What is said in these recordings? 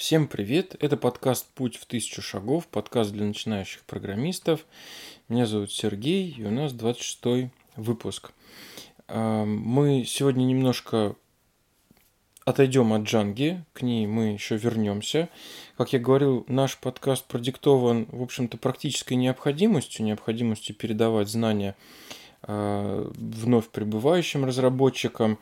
Всем привет! Это подкаст «Путь в тысячу шагов», подкаст для начинающих программистов. Меня зовут Сергей, и у нас 26 выпуск. А, мы сегодня немножко отойдем от Джанги, к ней мы еще вернемся. Как я говорил, наш подкаст продиктован, в общем-то, практической необходимостью, необходимостью передавать знания а, вновь прибывающим разработчикам,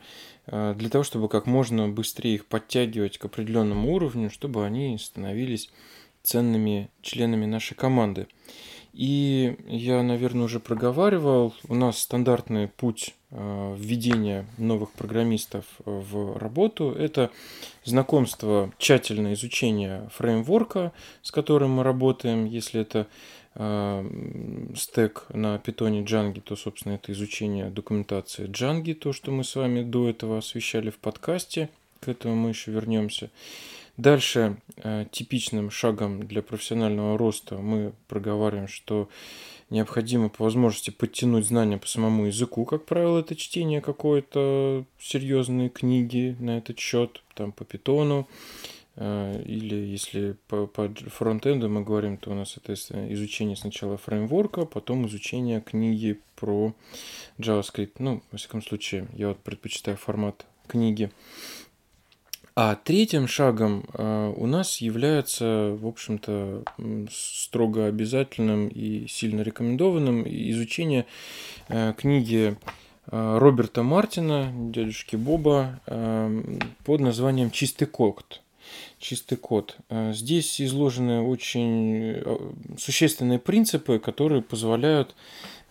для того, чтобы как можно быстрее их подтягивать к определенному уровню, чтобы они становились ценными членами нашей команды. И я, наверное, уже проговаривал, у нас стандартный путь а, введения новых программистов в работу – это знакомство, тщательное изучение фреймворка, с которым мы работаем, если это стек на питоне Django, то, собственно, это изучение документации Django, то, что мы с вами до этого освещали в подкасте. К этому мы еще вернемся. Дальше э, типичным шагом для профессионального роста мы проговариваем, что необходимо по возможности подтянуть знания по самому языку. Как правило, это чтение какой-то серьезной книги на этот счет, там по питону или если по, по фронтенду мы говорим, то у нас это изучение сначала фреймворка, потом изучение книги про JavaScript. Ну, во всяком случае, я вот предпочитаю формат книги. А третьим шагом э, у нас является, в общем-то, строго обязательным и сильно рекомендованным изучение э, книги Роберта Мартина, дядюшки Боба, под названием «Чистый код» чистый код. Э, здесь изложены очень э, существенные принципы, которые позволяют,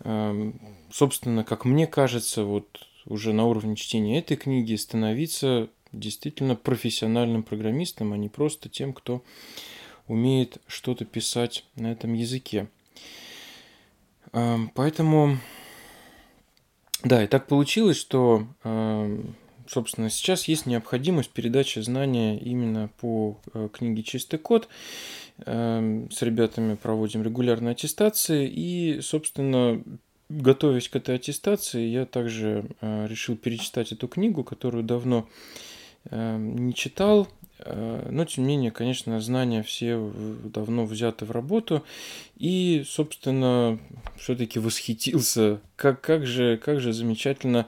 э, собственно, как мне кажется, вот уже на уровне чтения этой книги становиться действительно профессиональным программистом, а не просто тем, кто умеет что-то писать на этом языке. Поэтому, да, и так получилось, что собственно, сейчас есть необходимость передачи знания именно по э, книге «Чистый код». Эм, с ребятами проводим регулярные аттестации и, собственно, готовясь к этой аттестации, я также э, решил перечитать эту книгу, которую давно эм, не читал, э, но, тем не менее, конечно, знания все давно взяты в работу. И, собственно, все-таки восхитился, как, как, же, как же замечательно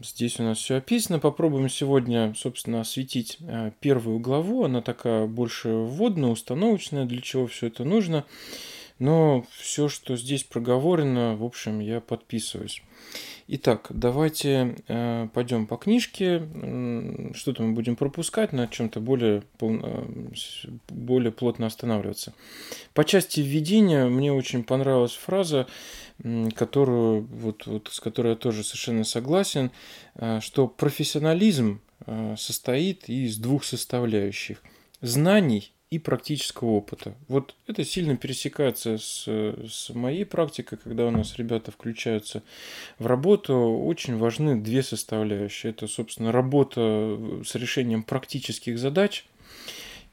здесь у нас все описано. Попробуем сегодня, собственно, осветить э, первую главу. Она такая больше вводная, установочная, для чего все это нужно. Но все, что здесь проговорено, в общем, я подписываюсь. Итак, давайте э, пойдем по книжке. Что-то мы будем пропускать, на чем-то более, э, более плотно останавливаться. По части введения мне очень понравилась фраза которую, вот, вот, с которой я тоже совершенно согласен, э, что профессионализм э, состоит из двух составляющих – знаний и практического опыта. Вот это сильно пересекается с, с моей практикой, когда у нас ребята включаются в работу. Очень важны две составляющие. Это, собственно, работа с решением практических задач –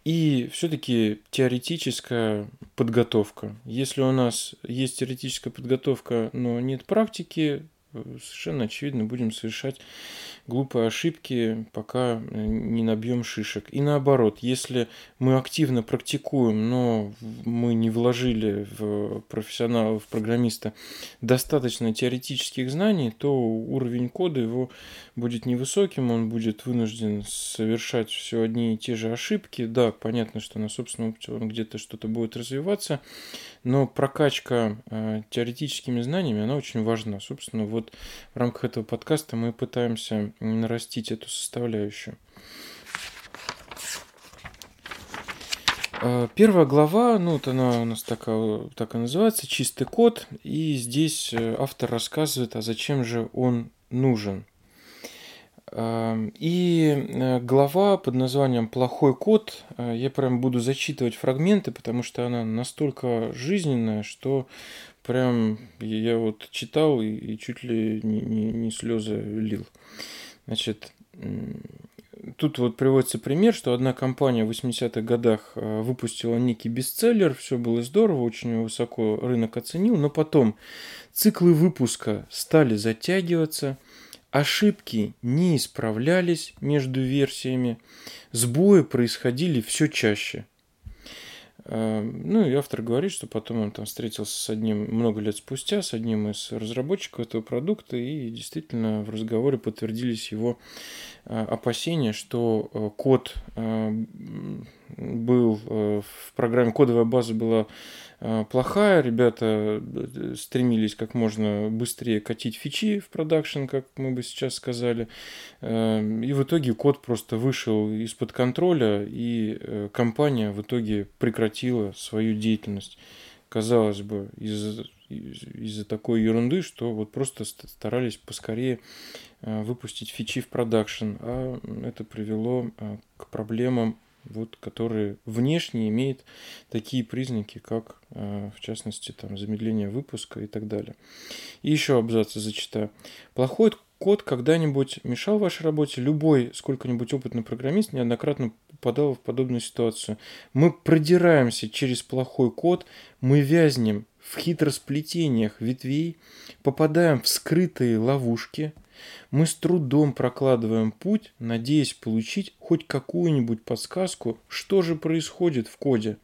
и все-таки теоретическая подготовка. Если у нас есть теоретическая подготовка, но нет практики, совершенно очевидно будем совершать глупые ошибки, пока э, не набьем шишек. И наоборот, если мы активно практикуем, но мы не вложили в профессионала, в программиста достаточно теоретических знаний, то уровень кода его будет невысоким, он будет вынужден совершать все одни и те же ошибки. Да, понятно, что на собственном опыте он где-то что-то будет развиваться, но прокачка э, теоретическими знаниями, она очень важна. Собственно, вот в рамках этого подкаста мы пытаемся нарастить эту составляющую. Э, первая глава, ну вот она у нас такая, так и называется, чистый код, и здесь э, автор рассказывает, а зачем же он нужен. Эм, и э, глава под названием «Плохой код», э, я прям буду зачитывать фрагменты, потому что она настолько жизненная, что прям я вот читал и, и чуть ли не, не, не слезы лил. Значит, тут вот приводится пример, что одна компания в 80-х годах э, выпустила некий бестселлер, все было здорово, очень высоко рынок оценил, но потом циклы выпуска стали затягиваться – ошибки не исправлялись между версиями, сбои происходили все чаще – ну и автор говорит, что потом он там встретился с одним много лет спустя, с одним из разработчиков этого продукта, и действительно в разговоре подтвердились его э, опасения, что э, код э, был в программе, кодовая база была плохая. Ребята э, стремились как можно быстрее катить фичи в production, как мы бы сейчас сказали. Эм, и в итоге код просто вышел из-под контроля, и э, компания в итоге прекратила свою деятельность. Казалось бы, из-за из такой ерунды, что вот просто старались поскорее э, выпустить фичи в production, а это привело к проблемам вот, которые внешне имеют такие признаки, как, э, в частности, там, замедление выпуска и так далее. И еще абзацы зачитаю. Плохой код когда-нибудь мешал вашей работе? Любой сколько-нибудь опытный программист неоднократно попадал в подобную ситуацию. Мы продираемся через плохой код, мы вязнем в хитросплетениях ветвей, попадаем в скрытые ловушки – мы с трудом прокладываем путь, надеясь получить хоть какую-нибудь подсказку, что же происходит в коде.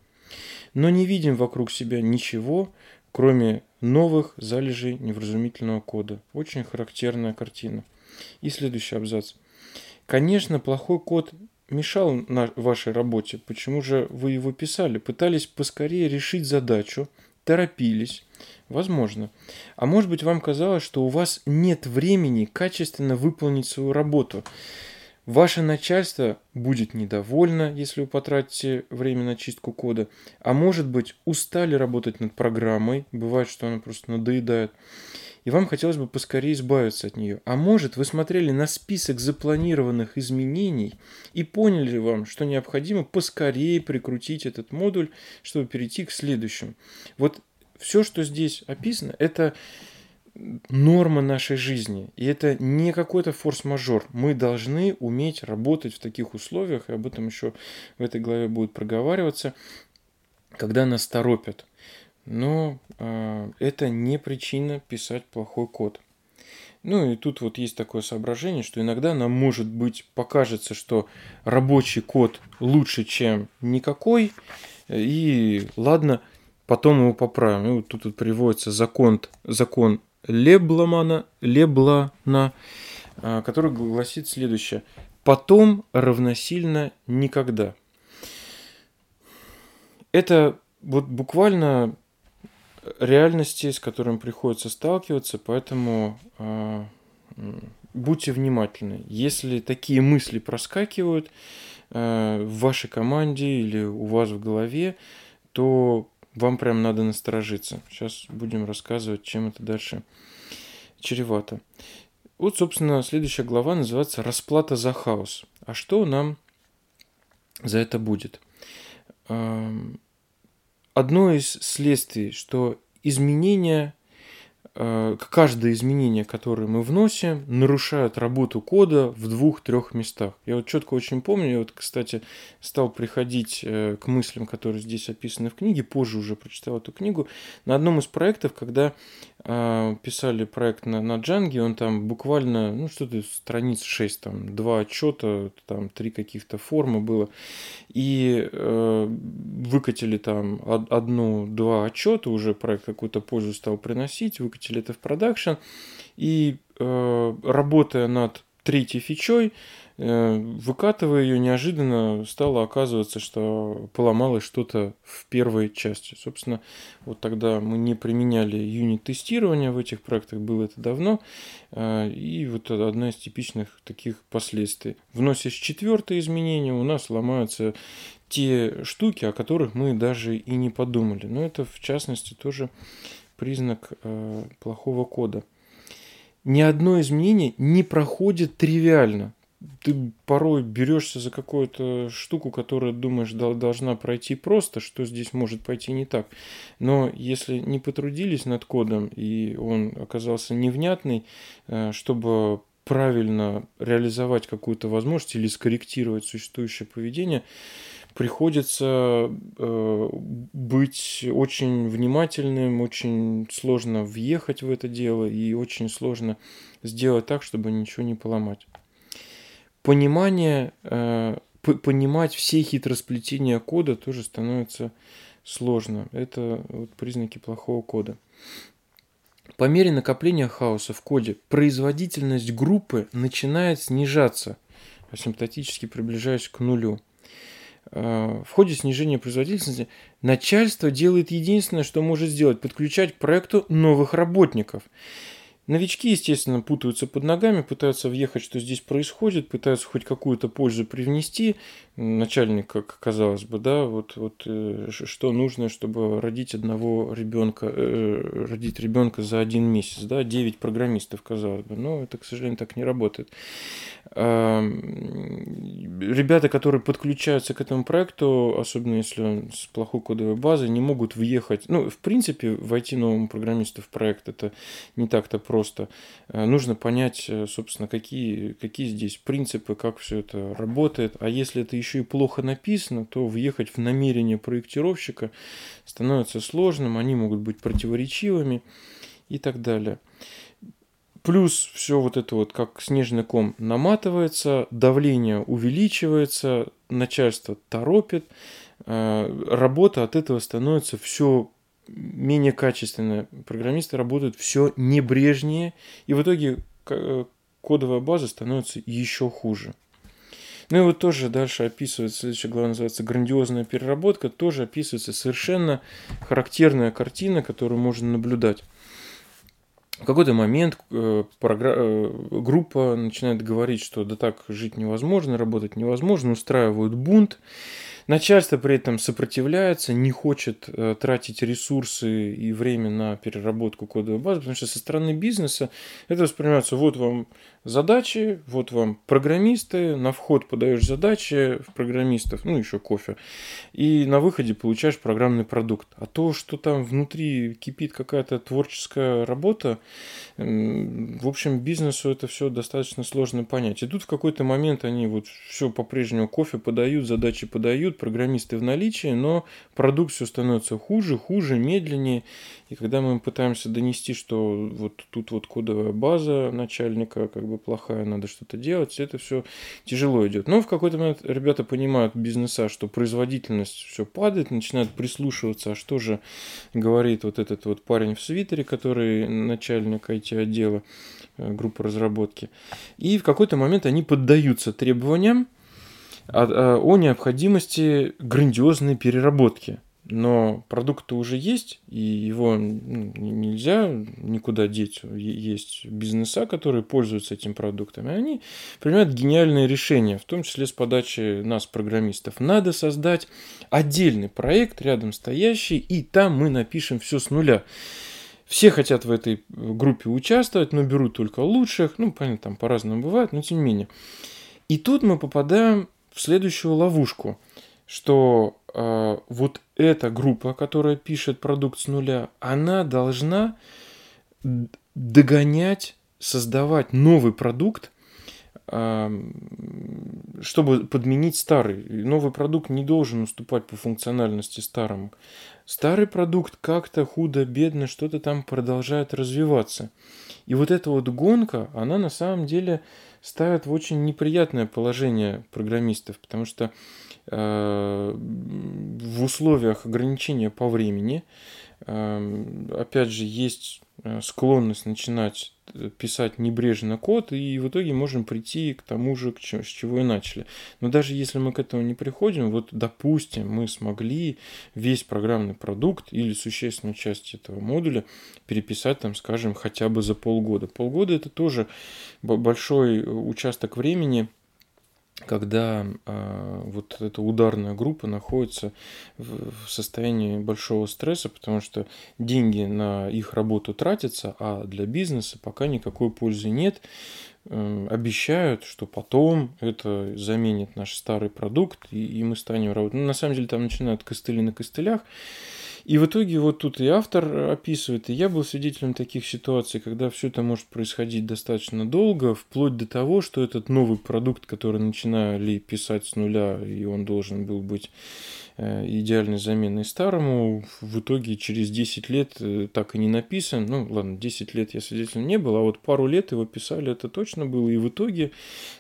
Но не видим вокруг себя ничего, кроме новых залежей невразумительного кода. Очень характерная картина. И следующий абзац. Конечно, плохой код мешал на вашей работе. Почему же вы его писали? Пытались поскорее решить задачу, торопились, Возможно. А может быть, вам казалось, что у вас нет времени качественно выполнить свою работу. Ваше начальство будет недовольно, если вы потратите время на чистку кода. А может быть, устали работать над программой. Бывает, что она просто надоедает. И вам хотелось бы поскорее избавиться от нее. А может, вы смотрели на список запланированных изменений и поняли вам, что необходимо поскорее прикрутить этот модуль, чтобы перейти к следующему. Вот все, что здесь описано, это норма нашей жизни. И это не какой-то форс-мажор. Мы должны уметь работать в таких условиях, и об этом еще в этой главе будет проговариваться, когда нас торопят. Но э, это не причина писать плохой код. Ну и тут вот есть такое соображение, что иногда нам может быть покажется, что рабочий код лучше, чем никакой. И ладно, потом его поправим. И вот тут вот приводится закон, закон Лебломана, Леблана, а, который гласит следующее. Потом равносильно никогда. Это вот буквально реальности, с которыми приходится сталкиваться, поэтому э, будьте внимательны. Если такие мысли проскакивают э, в вашей команде или у вас в голове, то вам прям надо насторожиться. Сейчас будем рассказывать, чем это дальше чревато. Вот, собственно, следующая глава называется «Расплата за хаос». А что нам за это будет? Одно из следствий, что изменения каждое изменение, которое мы вносим, нарушает работу кода в двух-трех местах. Я вот четко очень помню, я вот, кстати, стал приходить э, к мыслям, которые здесь описаны в книге, позже уже прочитал эту книгу, на одном из проектов, когда э, писали проект на, на Django, он там буквально, ну, что-то страниц 6, там, два отчета, там, три каких-то формы было, и э, выкатили там одну-два отчета, уже проект какую-то пользу стал приносить, выкатили выпустили это в продакшн, и э, работая над третьей фичой, э, выкатывая ее, неожиданно стало оказываться, что поломалось что-то в первой части. Собственно, вот тогда мы не применяли юнит-тестирование в этих проектах, было это давно, э, и вот одна из типичных таких последствий. Вносишь четвертое изменение, у нас ломаются те штуки, о которых мы даже и не подумали. Но это, в частности, тоже признак э, плохого кода. Ни одно изменение не проходит тривиально. Ты порой берешься за какую-то штуку, которая думаешь должна пройти просто, что здесь может пойти не так. Но если не потрудились над кодом и он оказался невнятный, э, чтобы правильно реализовать какую-то возможность или скорректировать существующее поведение, приходится э, быть очень внимательным, очень сложно въехать в это дело и очень сложно сделать так, чтобы ничего не поломать. Понимание, э, понимать все хитросплетения кода тоже становится сложно. Это вот признаки плохого кода. По мере накопления хаоса в коде производительность группы начинает снижаться, асимптотически приближаясь к нулю. Э, в ходе снижения производительности начальство делает единственное, что может сделать – подключать к проекту новых работников. Новички, естественно, путаются под ногами, пытаются въехать, что здесь происходит, пытаются хоть какую-то пользу привнести. Начальник, как казалось бы, да, вот, вот э, что нужно, чтобы родить одного ребенка, э, родить ребенка за один месяц, да, 9 программистов, казалось бы, но это, к сожалению, так не работает. Э, ребята, которые подключаются к этому проекту, особенно если он с плохой кодовой базой, не могут въехать, ну, в принципе, войти новому программисту в проект, это не так-то просто просто. Э, нужно понять, э, собственно, какие, какие здесь принципы, как все это работает. А если это еще и плохо написано, то въехать в намерение проектировщика становится сложным, они могут быть противоречивыми и так далее. Плюс все вот это вот как снежный ком наматывается, давление увеличивается, начальство торопит, э, работа от этого становится все менее качественно. Программисты работают все небрежнее, и в итоге э, кодовая база становится еще хуже. Ну и вот тоже дальше описывается, следующая глава называется «Грандиозная переработка», тоже описывается совершенно характерная картина, которую можно наблюдать. В какой-то момент э, э, группа начинает говорить, что да так жить невозможно, работать невозможно, устраивают бунт, Начальство при этом сопротивляется, не хочет э, тратить ресурсы и время на переработку кодовой базы, потому что со стороны бизнеса это воспринимается, вот вам задачи, вот вам программисты, на вход подаешь задачи в программистов, ну еще кофе, и на выходе получаешь программный продукт. А то, что там внутри кипит какая-то творческая работа, в общем, бизнесу это все достаточно сложно понять. И тут в какой-то момент они вот все по-прежнему кофе подают, задачи подают, программисты в наличии, но продукт все становится хуже, хуже, медленнее. И когда мы пытаемся донести, что вот тут вот кодовая база начальника как бы плохая, надо что-то делать, это все тяжело идет. Но в какой-то момент ребята понимают бизнеса, что производительность все падает, начинают прислушиваться, а что же говорит вот этот вот парень в свитере, который начальник IT-отдела э, группы разработки. И в какой-то момент они поддаются требованиям о, о необходимости грандиозной переработки – но продукт уже есть, и его ну, нельзя никуда деть. Есть бизнеса, которые пользуются этим продуктом, и они принимают гениальные решения, в том числе с подачи нас, программистов. Надо создать отдельный проект, рядом стоящий, и там мы напишем все с нуля. Все хотят в этой группе участвовать, но берут только лучших. Ну, понятно, там по-разному бывает, но тем не менее. И тут мы попадаем в следующую ловушку, что э, вот эта группа, которая пишет продукт с нуля, она должна догонять, создавать новый продукт, чтобы подменить старый. Новый продукт не должен уступать по функциональности старому. Старый продукт как-то худо-бедно что-то там продолжает развиваться. И вот эта вот гонка, она на самом деле ставит в очень неприятное положение программистов, потому что Э, в условиях ограничения по времени, э, опять же, есть э, склонность начинать писать небрежно код, и в итоге можем прийти к тому же, с чего и начали. Но даже если мы к этому не приходим, вот допустим, мы смогли весь программный продукт или существенную часть этого модуля переписать, там, скажем, хотя бы за полгода. Полгода это тоже большой участок времени – когда э, вот эта ударная группа находится в, в состоянии большого стресса, потому что деньги на их работу тратятся, а для бизнеса пока никакой пользы нет. Э, обещают, что потом это заменит наш старый продукт, и, и мы станем работать. Ну, на самом деле там начинают костыли на костылях. И в итоге вот тут и автор описывает, и я был свидетелем таких ситуаций, когда все это может происходить достаточно долго, вплоть до того, что этот новый продукт, который начинали писать с нуля, и он должен был быть Э, идеальной заменой старому. В итоге через 10 лет э, так и не написан. Ну, ладно, 10 лет я свидетелем не был, а вот пару лет его писали, это точно было. И в итоге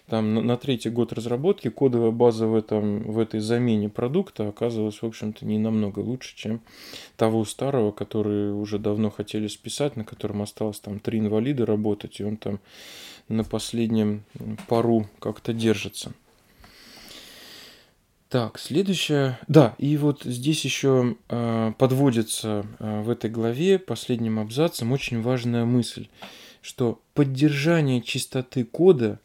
там на, на третий год разработки кодовая база в, этом, в этой замене продукта оказывалась, в общем-то, не намного лучше, чем того старого, который уже давно хотели списать, на котором осталось там три инвалида работать, и он там на последнем пару как-то держится. Так, следующее. Да, и вот здесь еще э, подводится э, в этой главе последним абзацем очень важная мысль, что поддержание чистоты кода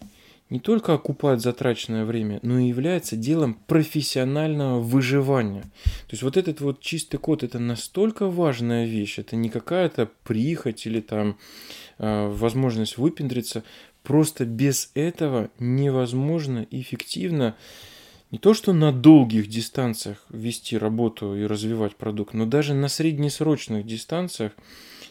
не только окупает затраченное время, но и является делом профессионального выживания. То есть вот этот вот чистый код это настолько важная вещь, это не какая-то прихоть или там э, возможность выпендриться. Просто без этого невозможно эффективно не то что на долгих дистанциях вести работу и развивать продукт, но даже на среднесрочных дистанциях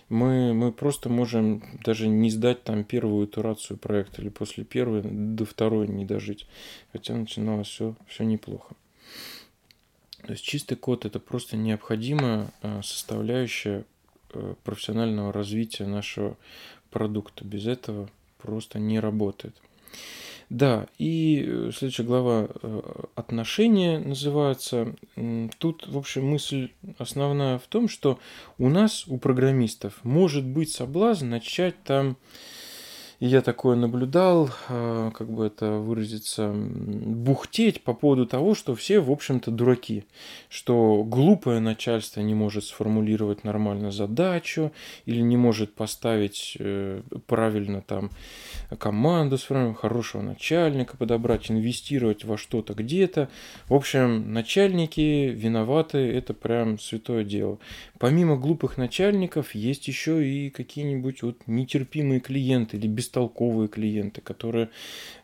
мы, мы просто можем даже не сдать там первую итерацию проекта или после первой до второй не дожить. Хотя начиналось все, все неплохо. То есть чистый код это просто необходимая а, составляющая э, профессионального развития нашего продукта. Без этого просто не работает. Да, и э, следующая глава э, «Отношения» называется. Тут, в общем, мысль основная в том, что у нас, у программистов, может быть соблазн начать там и я такое наблюдал, а, как бы это выразиться, бухтеть по поводу того, что все, в общем-то, дураки. Что глупое начальство не может сформулировать нормально задачу или не может поставить э, правильно там команду сформировать, хорошего начальника подобрать, инвестировать во что-то где-то. В общем, начальники виноваты, это прям святое дело. Помимо глупых начальников есть еще и какие-нибудь вот нетерпимые клиенты или бестолковые клиенты, которые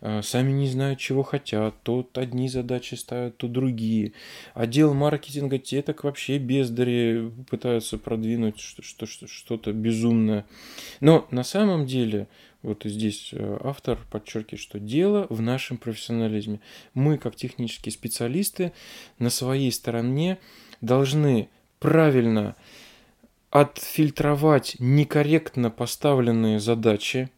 э, сами не знают, чего хотят. То одни задачи ставят, то другие. Отдел маркетинга те так вообще бездари пытаются продвинуть что-то безумное. Но на самом деле вот здесь э, автор подчеркивает, что дело в нашем профессионализме. Мы, как технические специалисты, на своей стороне должны правильно отфильтровать некорректно поставленные задачи,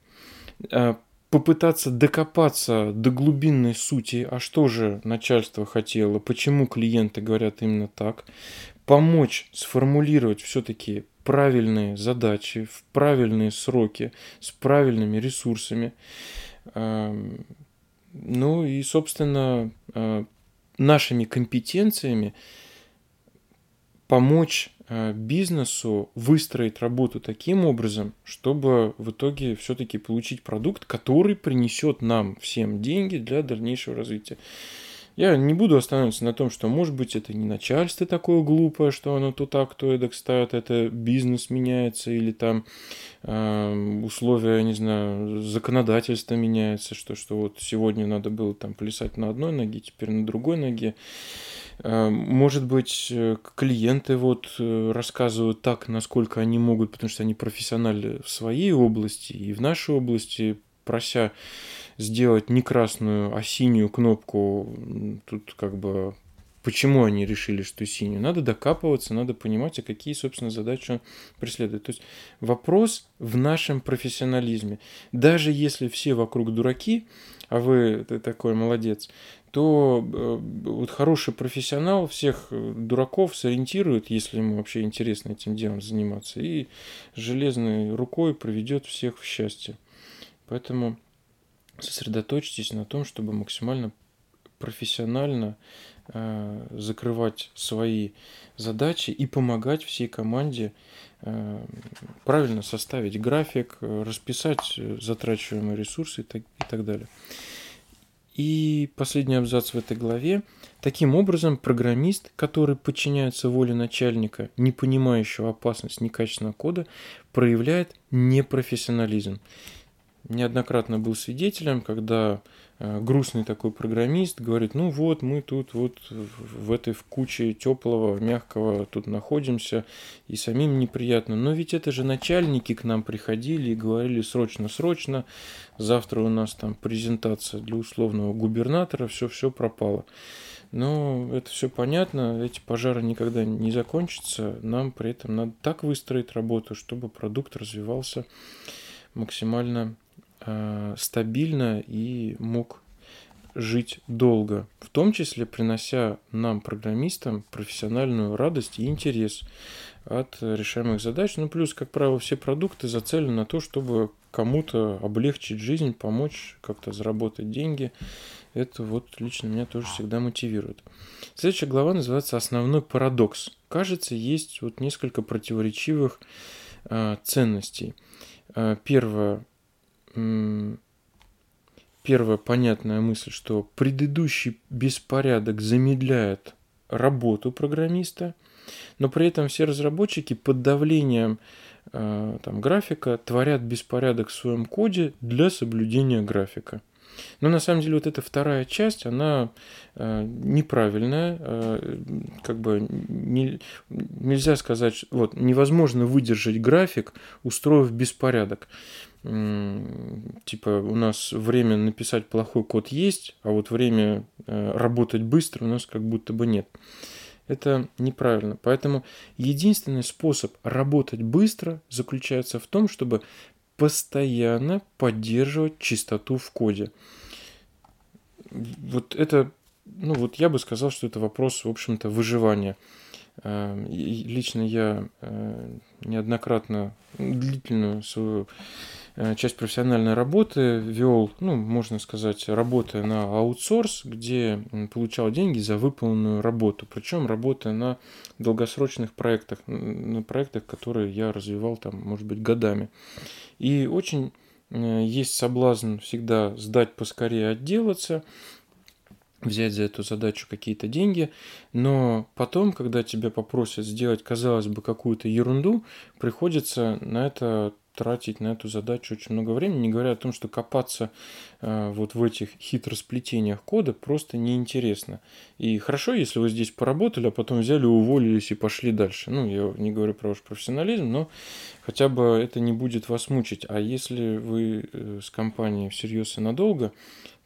попытаться докопаться до глубинной сути, а что же начальство хотело, почему клиенты говорят именно так, помочь сформулировать все-таки правильные задачи в правильные сроки с правильными ресурсами. Эм, ну и, собственно, э, нашими компетенциями помочь э, бизнесу выстроить работу таким образом, чтобы в итоге все-таки получить продукт, который принесет нам всем деньги для дальнейшего развития. Я не буду останавливаться на том, что, может быть, это не начальство такое глупое, что оно то так, то эдак ставит, это бизнес меняется, или там э, условия, не знаю, законодательство меняется, что, что вот сегодня надо было там плясать на одной ноге, теперь на другой ноге. Э, может быть, э, клиенты вот э, рассказывают так, насколько они могут, потому что они профессионалы в своей области и в нашей области, прося сделать не красную, а синюю кнопку, тут как бы почему они решили, что синюю. Надо докапываться, надо понимать, а какие, собственно, задачи он преследует. То есть вопрос в нашем профессионализме. Даже если все вокруг дураки, а вы такой молодец, то э, вот хороший профессионал всех дураков сориентирует, если ему вообще интересно этим делом заниматься, и железной рукой проведет всех в счастье. Поэтому сосредоточьтесь на том, чтобы максимально профессионально э, закрывать свои задачи и помогать всей команде э, правильно составить график, э, расписать затрачиваемые ресурсы и так, и так далее. И последний абзац в этой главе. Таким образом, программист, который подчиняется воле начальника, не понимающего опасность некачественного кода, проявляет непрофессионализм неоднократно был свидетелем, когда э, грустный такой программист говорит, ну вот мы тут вот в этой в куче теплого, мягкого тут находимся, и самим неприятно. Но ведь это же начальники к нам приходили и говорили срочно-срочно, завтра у нас там презентация для условного губернатора, все-все пропало. Но это все понятно, эти пожары никогда не закончатся. Нам при этом надо так выстроить работу, чтобы продукт развивался максимально стабильно и мог жить долго, в том числе принося нам, программистам, профессиональную радость и интерес от решаемых задач. Ну, плюс, как правило, все продукты зацелены на то, чтобы кому-то облегчить жизнь, помочь как-то заработать деньги. Это вот лично меня тоже всегда мотивирует. Следующая глава называется «Основной парадокс». Кажется, есть вот несколько противоречивых э, ценностей. Э, первое, э, первая понятная мысль, что предыдущий беспорядок замедляет работу программиста, но при этом все разработчики под давлением э, там, графика творят беспорядок в своем коде для соблюдения графика. Но на самом деле вот эта вторая часть, она э, неправильная, э, как бы не, нельзя сказать, вот невозможно выдержать график, устроив беспорядок. Типа у нас время написать плохой код есть, а вот время э, работать быстро у нас как будто бы нет. Это неправильно. Поэтому единственный способ работать быстро заключается в том, чтобы постоянно поддерживать чистоту в коде. Вот это, ну вот я бы сказал, что это вопрос, в общем-то, выживания. Эм, и лично я э, неоднократно длительную свою часть профессиональной работы вел, ну, можно сказать, работая на аутсорс, где получал деньги за выполненную работу. Причем работая на долгосрочных проектах, на проектах, которые я развивал там, может быть, годами. И очень э, есть соблазн всегда сдать поскорее, отделаться, взять за эту задачу какие-то деньги, но потом, когда тебя попросят сделать, казалось бы, какую-то ерунду, приходится на это тратить на эту задачу очень много времени, не говоря о том, что копаться э, вот в этих хитросплетениях кода просто неинтересно. И хорошо, если вы здесь поработали, а потом взяли, уволились и пошли дальше. Ну, я не говорю про ваш профессионализм, но хотя бы это не будет вас мучить. А если вы э, с компанией всерьез и надолго,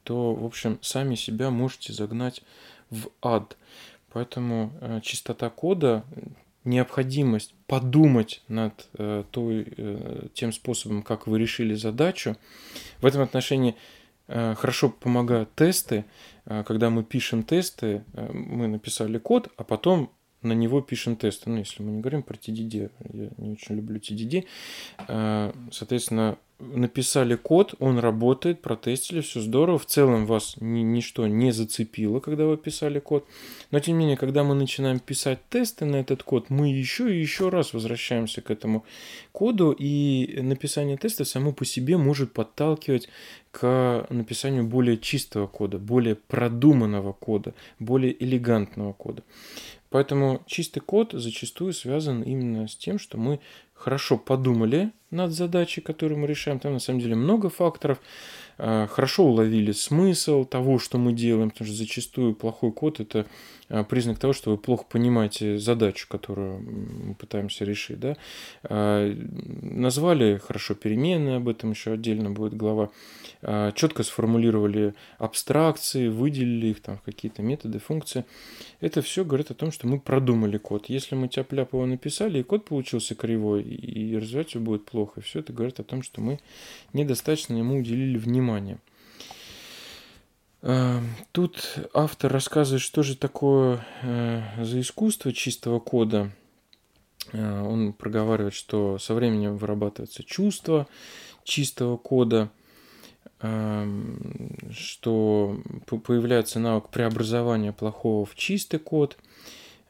то, в общем, сами себя можете загнать в ад. Поэтому э, чистота кода необходимость подумать над э, той, э, тем способом, как вы решили задачу. В этом отношении э, хорошо помогают тесты. Э, когда мы пишем тесты, э, мы написали код, а потом на него пишем тесты. Ну, если мы не говорим про TDD, я не очень люблю TDD. Э, соответственно, написали код, он работает, протестили, все здорово. В целом вас ни, ничто не зацепило, когда вы писали код. Но тем не менее, когда мы начинаем писать тесты на этот код, мы еще и еще раз возвращаемся к этому коду, и написание теста само по себе может подталкивать к написанию более чистого кода, более продуманного кода, более элегантного кода. Поэтому чистый код зачастую связан именно с тем, что мы хорошо подумали над задачей, которую мы решаем. Там на самом деле много факторов. А, хорошо уловили смысл того, что мы делаем, потому что зачастую плохой код – это признак того, что вы плохо понимаете задачу, которую мы пытаемся решить. Да? А, назвали хорошо переменные, об этом еще отдельно будет глава. Четко сформулировали абстракции, выделили их там какие-то методы, функции. Это все говорит о том, что мы продумали код. Если мы тяп-ляп его написали, и код получился кривой, и развивать его будет плохо, все это говорит о том, что мы недостаточно ему уделили внимание. Э, тут автор рассказывает, что же такое э, за искусство чистого кода. Э, он проговаривает, что со временем вырабатывается чувство чистого кода, что появляется навык преобразования плохого в чистый код –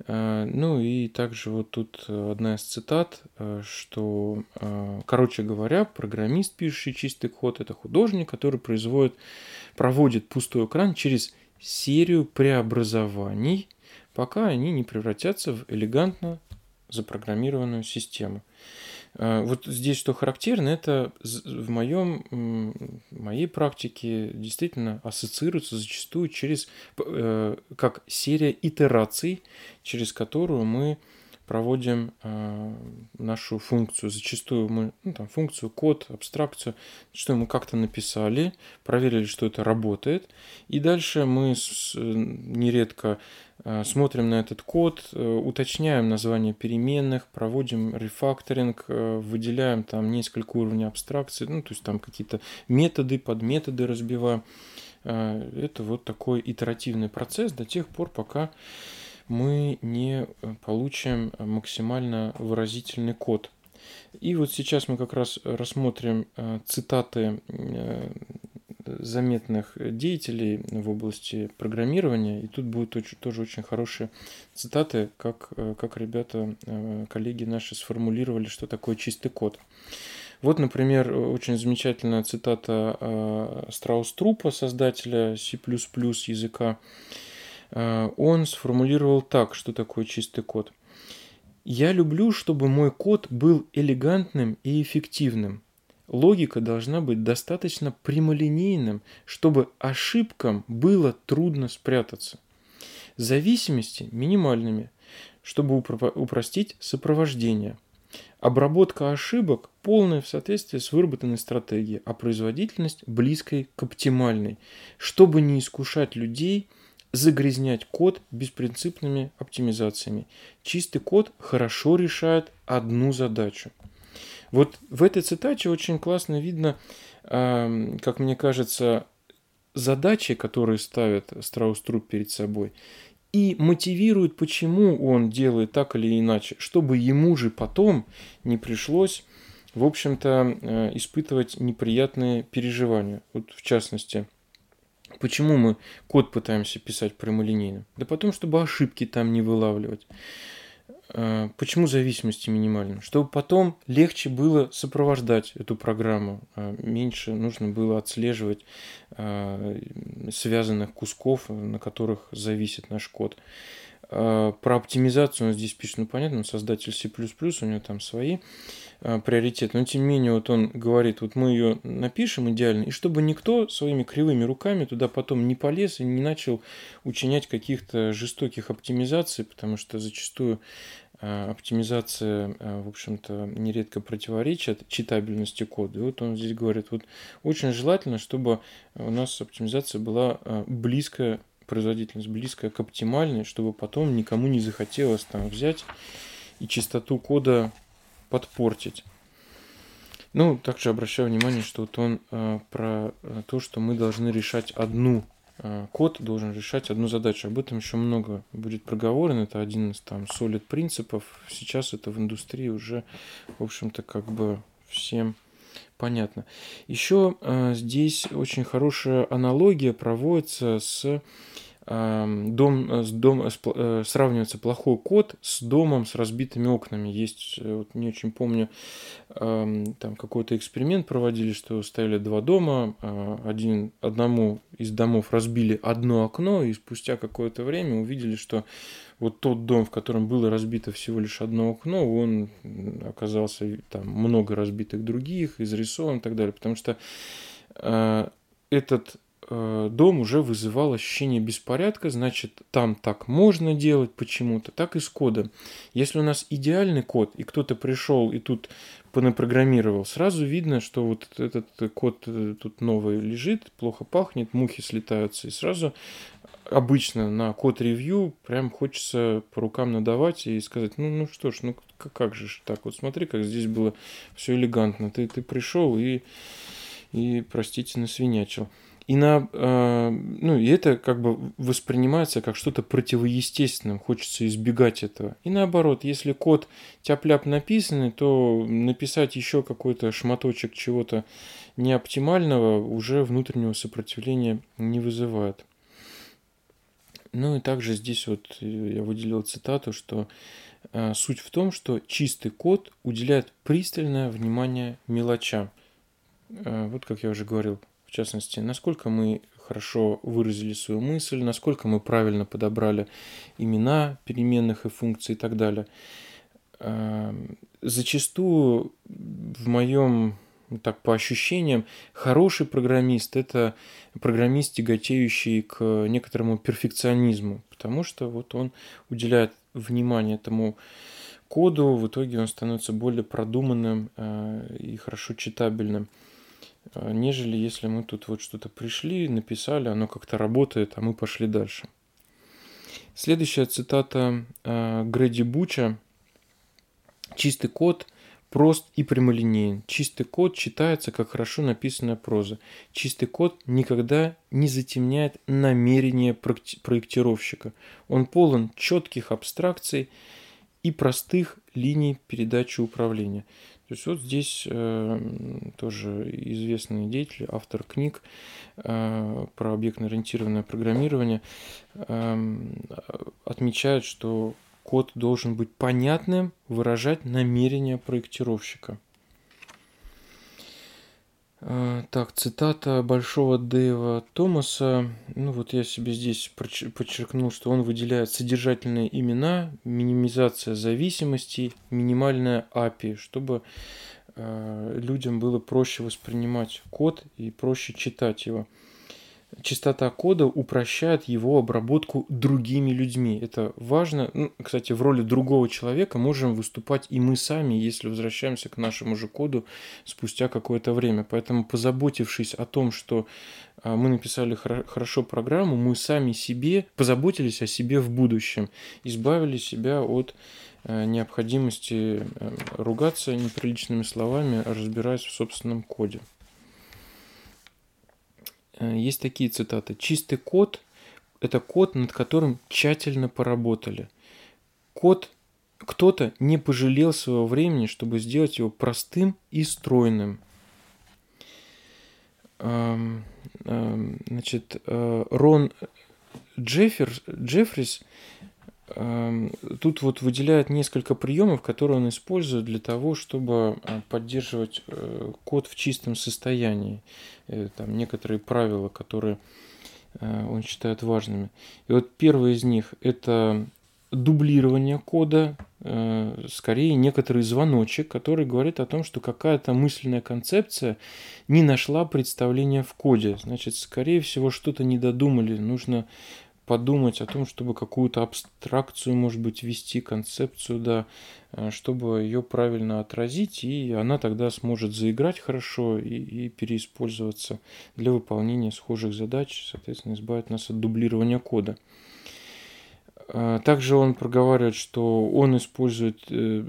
ну и также вот тут одна из цитат, э, что, э, короче говоря, программист, пишущий чистый код, это художник, который производит, проводит пустой экран через серию преобразований, пока они не превратятся в элегантно запрограммированную систему. Э, вот здесь что характерно, это в моем, моей практике действительно ассоциируется зачастую через, э, как серия итераций, через которую мы проводим э, нашу функцию. Зачастую мы, ну, там, функцию, код, абстракцию, что мы как-то написали, проверили, что это работает, и дальше мы с, нередко э, смотрим на этот код, э, уточняем название переменных, проводим рефакторинг, э, выделяем там несколько уровней абстракции, ну, то есть там какие-то методы, подметоды разбиваем. Э, это вот такой итеративный процесс до тех пор, пока мы не э, получим максимально выразительный код. И вот сейчас мы как раз рассмотрим э, цитаты э, заметных деятелей в области программирования. И тут будут очень, тоже очень хорошие цитаты, как, как ребята, коллеги наши сформулировали, что такое чистый код. Вот, например, очень замечательная цитата Страус-Трупа, создателя C++ языка. Э, он сформулировал так, что такое чистый код. Я люблю, чтобы мой код был элегантным и эффективным. Логика должна быть достаточно прямолинейным, чтобы ошибкам было трудно спрятаться. Зависимости минимальными, чтобы упростить сопровождение. Обработка ошибок полная в соответствии с выработанной стратегией, а производительность близкой к оптимальной, чтобы не искушать людей – загрязнять код беспринципными оптимизациями. Чистый код хорошо решает одну задачу. Вот в этой цитате очень классно видно, как мне кажется, задачи, которые ставит Страус-Труп перед собой, и мотивирует, почему он делает так или иначе, чтобы ему же потом не пришлось, в общем-то, э, испытывать неприятные переживания. Вот в частности, Почему мы код пытаемся писать прямолинейно? Да потом, чтобы ошибки там не вылавливать. А, почему зависимости минимальны? Чтобы потом легче было сопровождать эту программу, а меньше нужно было отслеживать а, связанных кусков, на которых зависит наш код. Про оптимизацию он здесь пишет, ну понятно, он создатель C++, у него там свои а, приоритет. Но тем не менее, вот он говорит, вот мы ее напишем идеально, и чтобы никто своими кривыми руками туда потом не полез и не начал учинять каких-то жестоких оптимизаций, потому что зачастую а, оптимизация, а, в общем-то, нередко противоречит читабельности кода. И вот он здесь говорит, вот очень желательно, чтобы у нас оптимизация была близкая, производительность близкая к оптимальной, чтобы потом никому не захотелось там взять и чистоту кода подпортить. Ну, также обращаю внимание, что вот он э, про э, то, что мы должны решать одну, э, код должен решать одну задачу. Об этом еще много будет проговорено. Это один из там solid принципов. Сейчас это в индустрии уже, в общем-то, как бы всем понятно. Еще э, здесь очень хорошая аналогия проводится с дом, э, с дом, э, э, сравнивается плохой код с домом с разбитыми окнами. Есть, вот не очень помню, там какой-то эксперимент проводили, что ставили два дома, а, один, одному из домов разбили одно окно, и спустя какое-то время увидели, что вот тот дом, в котором было разбито всего лишь одно окно, он оказался там много разбитых других, изрисован и так далее, потому что этот Э, дом уже вызывал ощущение беспорядка, значит, там так можно делать почему-то, так и с кодом. Если у нас идеальный код, и кто-то пришел и тут понапрограммировал, сразу видно, что вот этот код э, тут новый лежит, плохо пахнет, мухи слетаются, и сразу обычно на код-ревью прям хочется по рукам надавать и сказать, ну, ну что ж, ну как, как же так, вот смотри, как здесь было все элегантно, ты, ты пришел и, и простите, насвинячил. И, на, э, ну, и это как бы воспринимается как что-то противоестественным, хочется избегать этого. И наоборот, если код тяп-ляп написанный, то написать еще какой-то шматочек чего-то неоптимального уже внутреннего сопротивления не вызывает. Ну и также здесь вот я выделил цитату, что э, суть в том, что чистый код уделяет пристальное внимание мелочам. Э, вот как я уже говорил, частности, насколько мы хорошо выразили свою мысль, насколько мы правильно подобрали имена переменных и функций и так далее. Зачастую в моем так по ощущениям, хороший программист – это программист, тяготеющий к некоторому перфекционизму, потому что вот он уделяет внимание этому коду, в итоге он становится более продуманным э, и хорошо читабельным, э, нежели если мы тут вот что-то пришли, написали, оно как-то работает, а мы пошли дальше. Следующая цитата э, Грэди Буча. «Чистый код – прост и прямолинеен. Чистый код читается как хорошо написанная проза. Чистый код никогда не затемняет намерение проектировщика. Он полон четких абстракций и простых линий передачи управления. То есть вот здесь э, тоже известный деятель, автор книг э, про объектно-ориентированное программирование э, отмечает, что Код должен быть понятным, выражать намерения проектировщика. А, так, цитата Большого Дэйва Томаса. Ну вот я себе здесь подчеркнул, что он выделяет содержательные имена, минимизация зависимостей, минимальная API, чтобы э, людям было проще воспринимать код и проще читать его чистота кода упрощает его обработку другими людьми. Это важно. Ну, кстати, в роли другого человека можем выступать и мы сами, если возвращаемся к нашему же коду спустя какое-то время. Поэтому, позаботившись о том, что а, мы написали хорошо программу, мы сами себе позаботились о себе в будущем, избавили себя от э, необходимости э, ругаться неприличными словами, разбираясь в собственном коде. Э, есть такие цитаты. Чистый код – это код, над которым тщательно поработали. Код кто-то не пожалел своего времени, чтобы сделать его простым и стройным. Значит, э, Рон Джеффер, Джеффрис тут вот выделяет несколько приемов, которые он использует для того, чтобы а, поддерживать э, код в чистом состоянии. Э, там некоторые правила, которые э, он считает важными. И вот первый из них это дублирование кода, скорее некоторый звоночек, который говорит о том, что какая-то мысленная концепция не нашла представления в коде. Значит, скорее всего, что-то не додумали, нужно подумать о том, чтобы какую-то абстракцию, может быть, ввести, концепцию, да, э, чтобы ее правильно отразить, и она тогда сможет заиграть хорошо и, и переиспользоваться для выполнения схожих задач, соответственно, избавить нас от дублирования кода. А, также он проговаривает, что он использует э,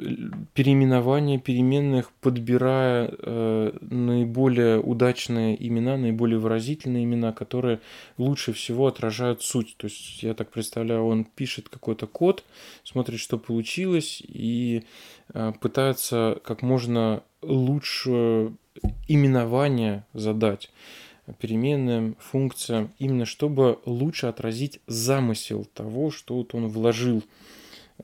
переименование переменных, подбирая э, наиболее удачные имена, наиболее выразительные имена, которые лучше всего отражают суть. То есть, я так представляю, он пишет какой-то код, смотрит, что получилось, и э, пытается как можно лучше именование задать переменным, функциям, именно чтобы лучше отразить замысел того, что вот он вложил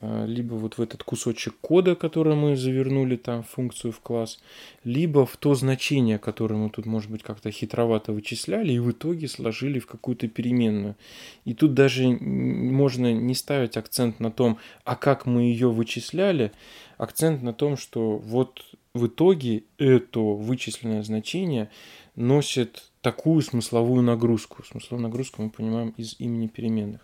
а, либо вот в этот кусочек кода, который мы завернули там функцию в класс, либо в то значение, которое мы тут, может быть, как-то хитровато вычисляли и в итоге сложили в какую-то переменную. И тут даже можно не ставить акцент на том, а как мы ее вычисляли, акцент на том, что вот в итоге это вычисленное значение носит такую смысловую нагрузку. Смысловую нагрузку мы понимаем из имени переменных.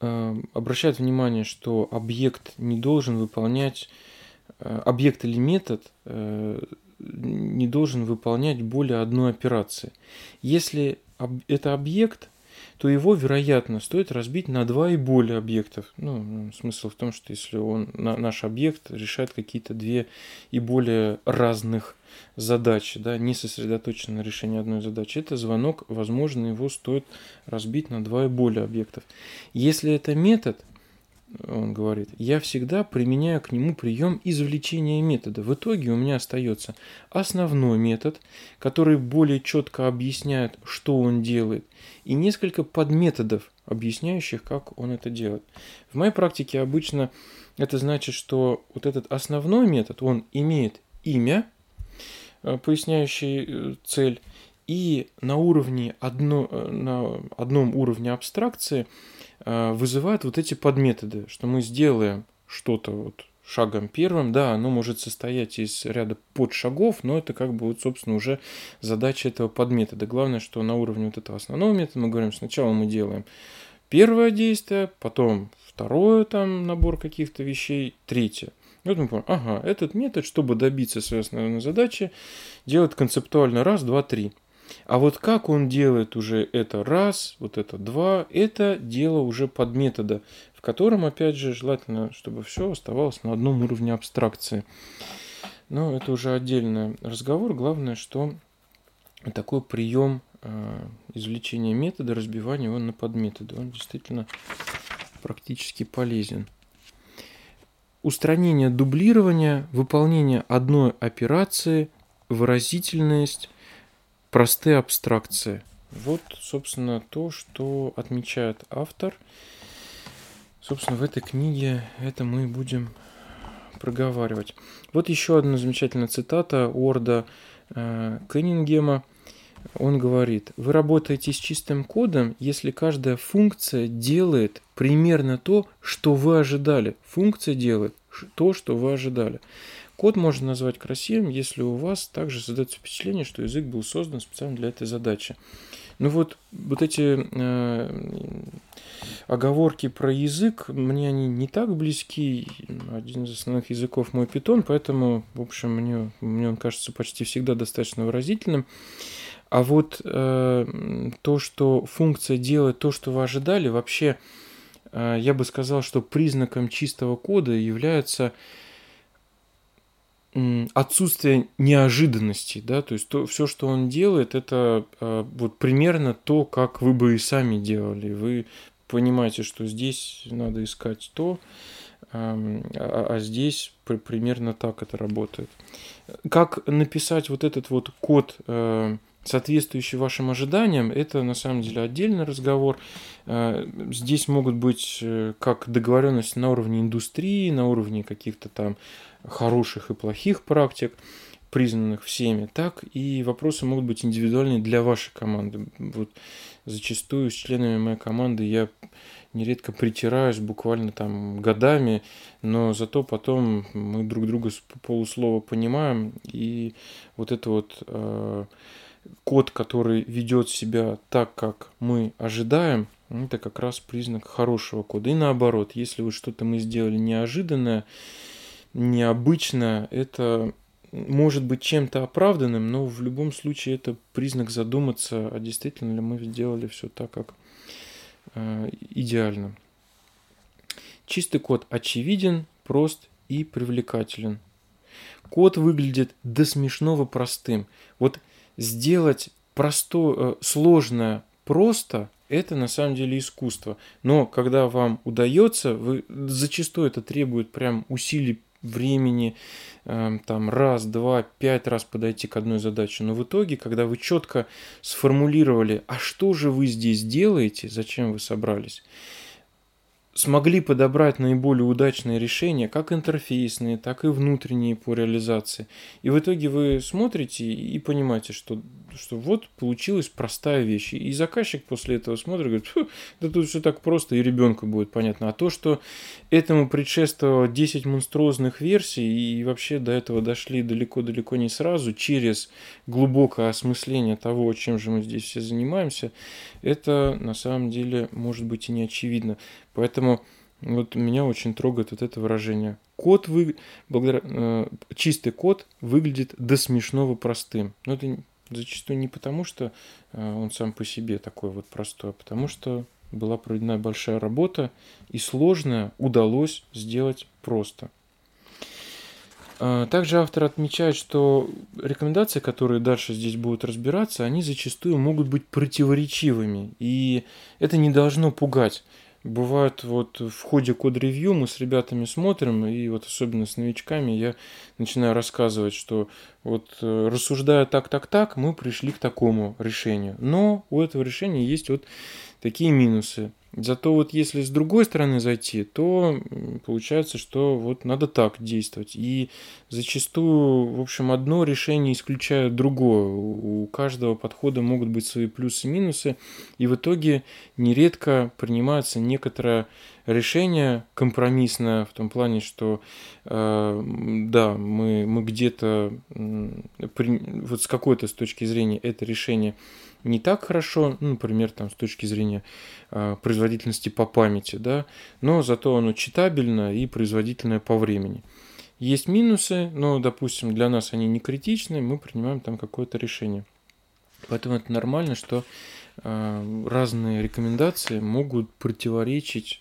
Эм, обращает внимание, что объект не должен выполнять, э, объект или метод э, не должен выполнять более одной операции. Если это объект, то его, вероятно, стоит разбить на два и более объектов. Ну, смысл в том, что если он, наш объект решает какие-то две и более разных задачи, да, не сосредоточен на решении одной задачи, это звонок, возможно, его стоит разбить на два и более объектов. Если это метод, он говорит, я всегда применяю к нему прием извлечения метода. В итоге у меня остается основной метод, который более четко объясняет, что он делает, и несколько подметодов, объясняющих, как он это делает. В моей практике обычно это значит, что вот этот основной метод, он имеет имя, э, поясняющий э, цель, и на уровне одно, э, на одном уровне абстракции – вызывает вот эти подметоды, что мы сделаем что-то вот шагом первым, да, оно может состоять из ряда подшагов, но это как бы вот, собственно, уже задача этого подметода. Главное, что на уровне вот этого основного метода мы говорим, сначала мы делаем первое действие, потом второе там набор каких-то вещей, третье. И вот мы поняли, ага, этот метод, чтобы добиться своей основной задачи, делает концептуально раз, два, три. А вот как он делает уже это раз, вот это два, это дело уже под метода котором, опять же, желательно, чтобы все оставалось на одном уровне абстракции. Но это уже отдельный разговор. Главное, что такой прием э, извлечения метода, разбивания его на подметоды, он действительно практически полезен. Устранение дублирования, выполнение одной операции, выразительность, простые абстракции. Вот, собственно, то, что отмечает автор – Собственно, в этой книге это мы будем проговаривать. Вот еще одна замечательная цитата Орда э, Кеннингема. Он говорит, вы работаете с чистым кодом, если каждая функция делает примерно то, что вы ожидали. Функция делает то, что вы ожидали. Код можно назвать красивым, если у вас также создается впечатление, что язык был создан специально для этой задачи. Ну вот, вот эти э, оговорки про язык, мне они не так близки. Один из основных языков мой питон, поэтому, в общем, мне, мне он кажется почти всегда достаточно выразительным. А вот э, то, что функция делает то, что вы ожидали, вообще, э, я бы сказал, что признаком чистого кода является отсутствие неожиданности, да, то есть то, все, что он делает, это э, вот примерно то, как вы бы и сами делали. Вы понимаете, что здесь надо искать то, э, а, а здесь при, примерно так это работает. Как написать вот этот вот код, э, соответствующий вашим ожиданиям, это на самом деле отдельный разговор. Э, здесь могут быть э, как договоренности на уровне индустрии, на уровне каких-то там хороших и плохих практик, признанных всеми, так и вопросы могут быть индивидуальные для вашей команды. Вот зачастую с членами моей команды я нередко притираюсь буквально там годами, но зато потом мы друг друга с полуслова понимаем, и вот это вот э, код, который ведет себя так, как мы ожидаем, это как раз признак хорошего кода. И наоборот, если вот что-то мы сделали неожиданное, необычно, это может быть чем-то оправданным, но в любом случае это признак задуматься, а действительно ли мы сделали все так, как э, идеально. Чистый код очевиден, прост и привлекателен. Код выглядит до смешного простым. Вот сделать простое, э, сложное просто – это на самом деле искусство. Но когда вам удается, вы, зачастую это требует прям усилий времени, эм, там раз, два, пять раз подойти к одной задаче. Но в итоге, когда вы четко сформулировали, а что же вы здесь делаете, зачем вы собрались, смогли подобрать наиболее удачные решения, как интерфейсные, так и внутренние по реализации. И в итоге вы смотрите и понимаете, что, что вот получилась простая вещь. И заказчик после этого смотрит и говорит, да тут все так просто, и ребенку будет понятно. А то, что этому предшествовало 10 монструозных версий, и вообще до этого дошли далеко-далеко не сразу, через глубокое осмысление того, чем же мы здесь все занимаемся, это на самом деле может быть и не очевидно. Поэтому вот меня очень трогает вот это выражение. Код вы... благодаря... Э, чистый код выглядит до смешного простым. Но это зачастую не потому, что э, он сам по себе такой вот простой, а потому что была проведена большая работа, и сложное удалось сделать просто. А, также автор отмечает, что рекомендации, которые дальше здесь будут разбираться, они зачастую могут быть противоречивыми, и это не должно пугать. Бывает, вот в ходе код-ревью мы с ребятами смотрим, и вот особенно с новичками я начинаю рассказывать, что вот э, рассуждая так-так-так, мы пришли к такому решению. Но у этого решения есть вот такие минусы. Зато вот если с другой стороны зайти, то получается, что вот надо так действовать. И зачастую, в общем, одно решение исключает другое. У каждого подхода могут быть свои плюсы и минусы. И в итоге нередко принимается некоторое решение компромиссное в том плане, что э, да, мы, мы где-то э, вот с какой-то с точки зрения это решение не так хорошо, ну, например, там, с точки зрения э, производительности по памяти, да, но зато оно читабельно и производительное по времени. Есть минусы, но, допустим, для нас они не критичны, мы принимаем там какое-то решение. Поэтому это нормально, что э, разные рекомендации могут противоречить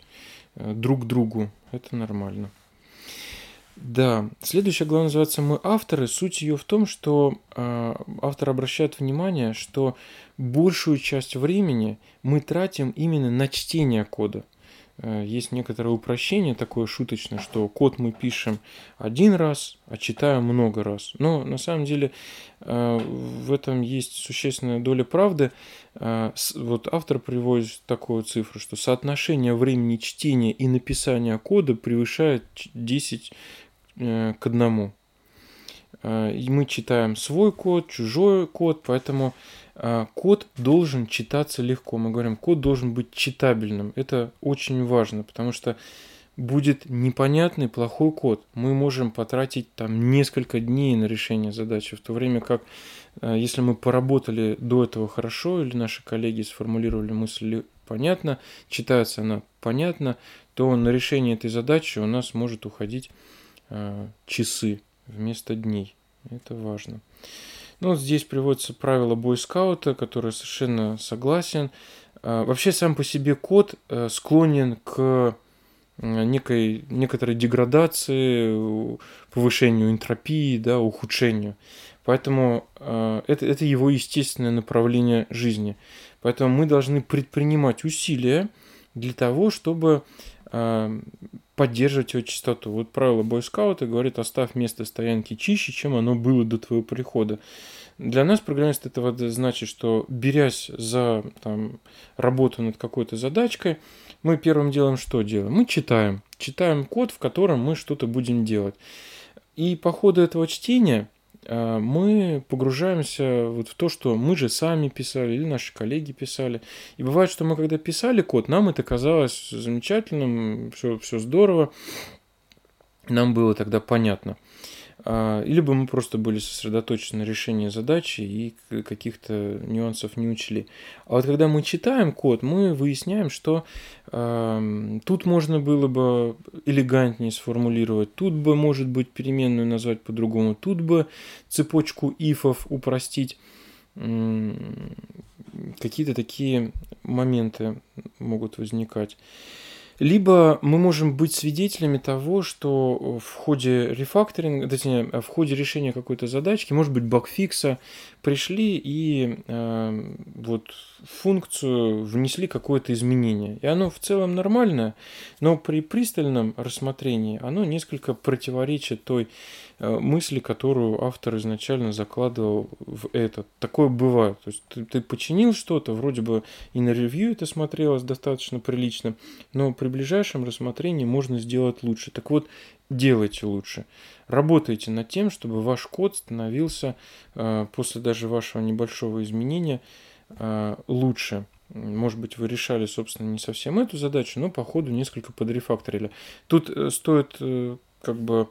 э, друг другу. Это нормально. Да, следующая глава называется «Мы авторы». Суть ее в том, что э, автор обращает внимание, что большую часть времени мы тратим именно на чтение кода. Э, есть некоторое упрощение такое шуточное, что код мы пишем один раз, а читаем много раз. Но на самом деле э, в этом есть существенная доля правды. Э, вот автор приводит такую цифру, что соотношение времени чтения и написания кода превышает 10 Э, к одному. И мы читаем свой код, чужой код, поэтому код должен читаться легко. Мы говорим, код должен быть читабельным. Это очень важно, потому что будет непонятный плохой код. Мы можем потратить там несколько дней на решение задачи, в то время как если мы поработали до этого хорошо, или наши коллеги сформулировали мысль понятно, читается она понятно, то на решение этой задачи у нас может уходить Э, часы вместо дней. Это важно. Ну, вот здесь приводится правило бойскаута, которое совершенно согласен. Э, вообще сам по себе код э, склонен к некой, некоторой деградации, повышению энтропии, да, ухудшению. Поэтому это, это его естественное направление жизни. Поэтому мы должны предпринимать усилия для того, чтобы поддерживать его чистоту. Вот правило бойскаута говорит, оставь место стоянки чище, чем оно было до твоего прихода. Для нас, программист, это значит, что берясь за там, работу над какой-то задачкой, мы первым делом что делаем? Мы читаем. Читаем код, в котором мы что-то будем делать. И по ходу этого чтения мы погружаемся вот в то, что мы же сами писали или наши коллеги писали. И бывает, что мы когда писали код, нам это казалось замечательным, все, все здорово, нам было тогда понятно. А, либо мы просто были сосредоточены на решении задачи и каких-то нюансов не учли. А вот когда мы читаем код, мы выясняем, что э, тут можно было бы элегантнее сформулировать, тут бы, может быть, переменную назвать по-другому, тут бы цепочку ифов упростить. Какие-то такие моменты могут возникать. Либо мы можем быть свидетелями того, что в ходе рефакторинга, точнее, в ходе решения какой-то задачки, может быть, багфикса, пришли и э, вот функцию внесли какое-то изменение. И оно в целом нормальное, но при пристальном рассмотрении оно несколько противоречит той э, мысли, которую автор изначально закладывал в этот. Такое бывает. То есть ты, ты починил что-то, вроде бы и на ревью это смотрелось достаточно прилично, но при ближайшем рассмотрении можно сделать лучше. Так вот, делайте лучше. Работайте над тем, чтобы ваш код становился э, после даже вашего небольшого изменения э, лучше. Может быть, вы решали, собственно, не совсем эту задачу, но по ходу несколько подрефакторили. Тут э, стоит как бы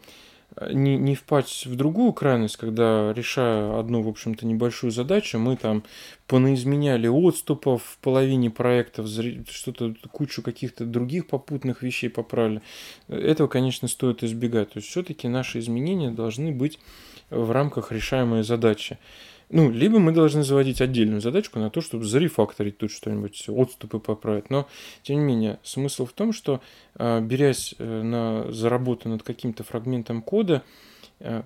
не, не впасть в другую крайность, когда, решая одну, в общем-то, небольшую задачу, мы там понаизменяли отступов в половине проектов, что-то, кучу каких-то других попутных вещей поправили. Этого, конечно, стоит избегать. То есть, все-таки наши изменения должны быть в рамках решаемой задачи. Ну, либо мы должны заводить отдельную задачку на то, чтобы зарефакторить тут что-нибудь, отступы поправить. Но, тем не менее, смысл в том, что, а, берясь э, на заработу над каким-то фрагментом кода, э,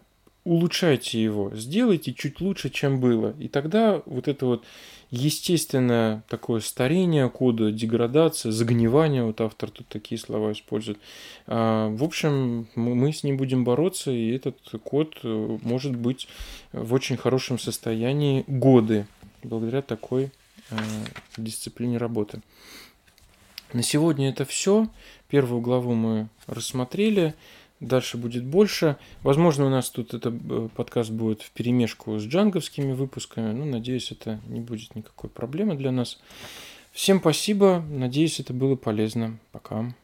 улучшайте его, сделайте чуть лучше, чем было. И тогда вот это вот естественное такое старение кода, деградация, загнивание, вот автор тут такие слова использует. А, в общем, мы с ним будем бороться, и этот код э, может быть в очень хорошем состоянии годы, благодаря такой э, дисциплине работы. На сегодня это все. Первую главу мы рассмотрели. Дальше будет больше. Возможно, у нас тут этот э, подкаст будет в перемешку с джанговскими выпусками. Ну, надеюсь, это не будет никакой проблемы для нас. Всем спасибо. Надеюсь, это было полезно. Пока.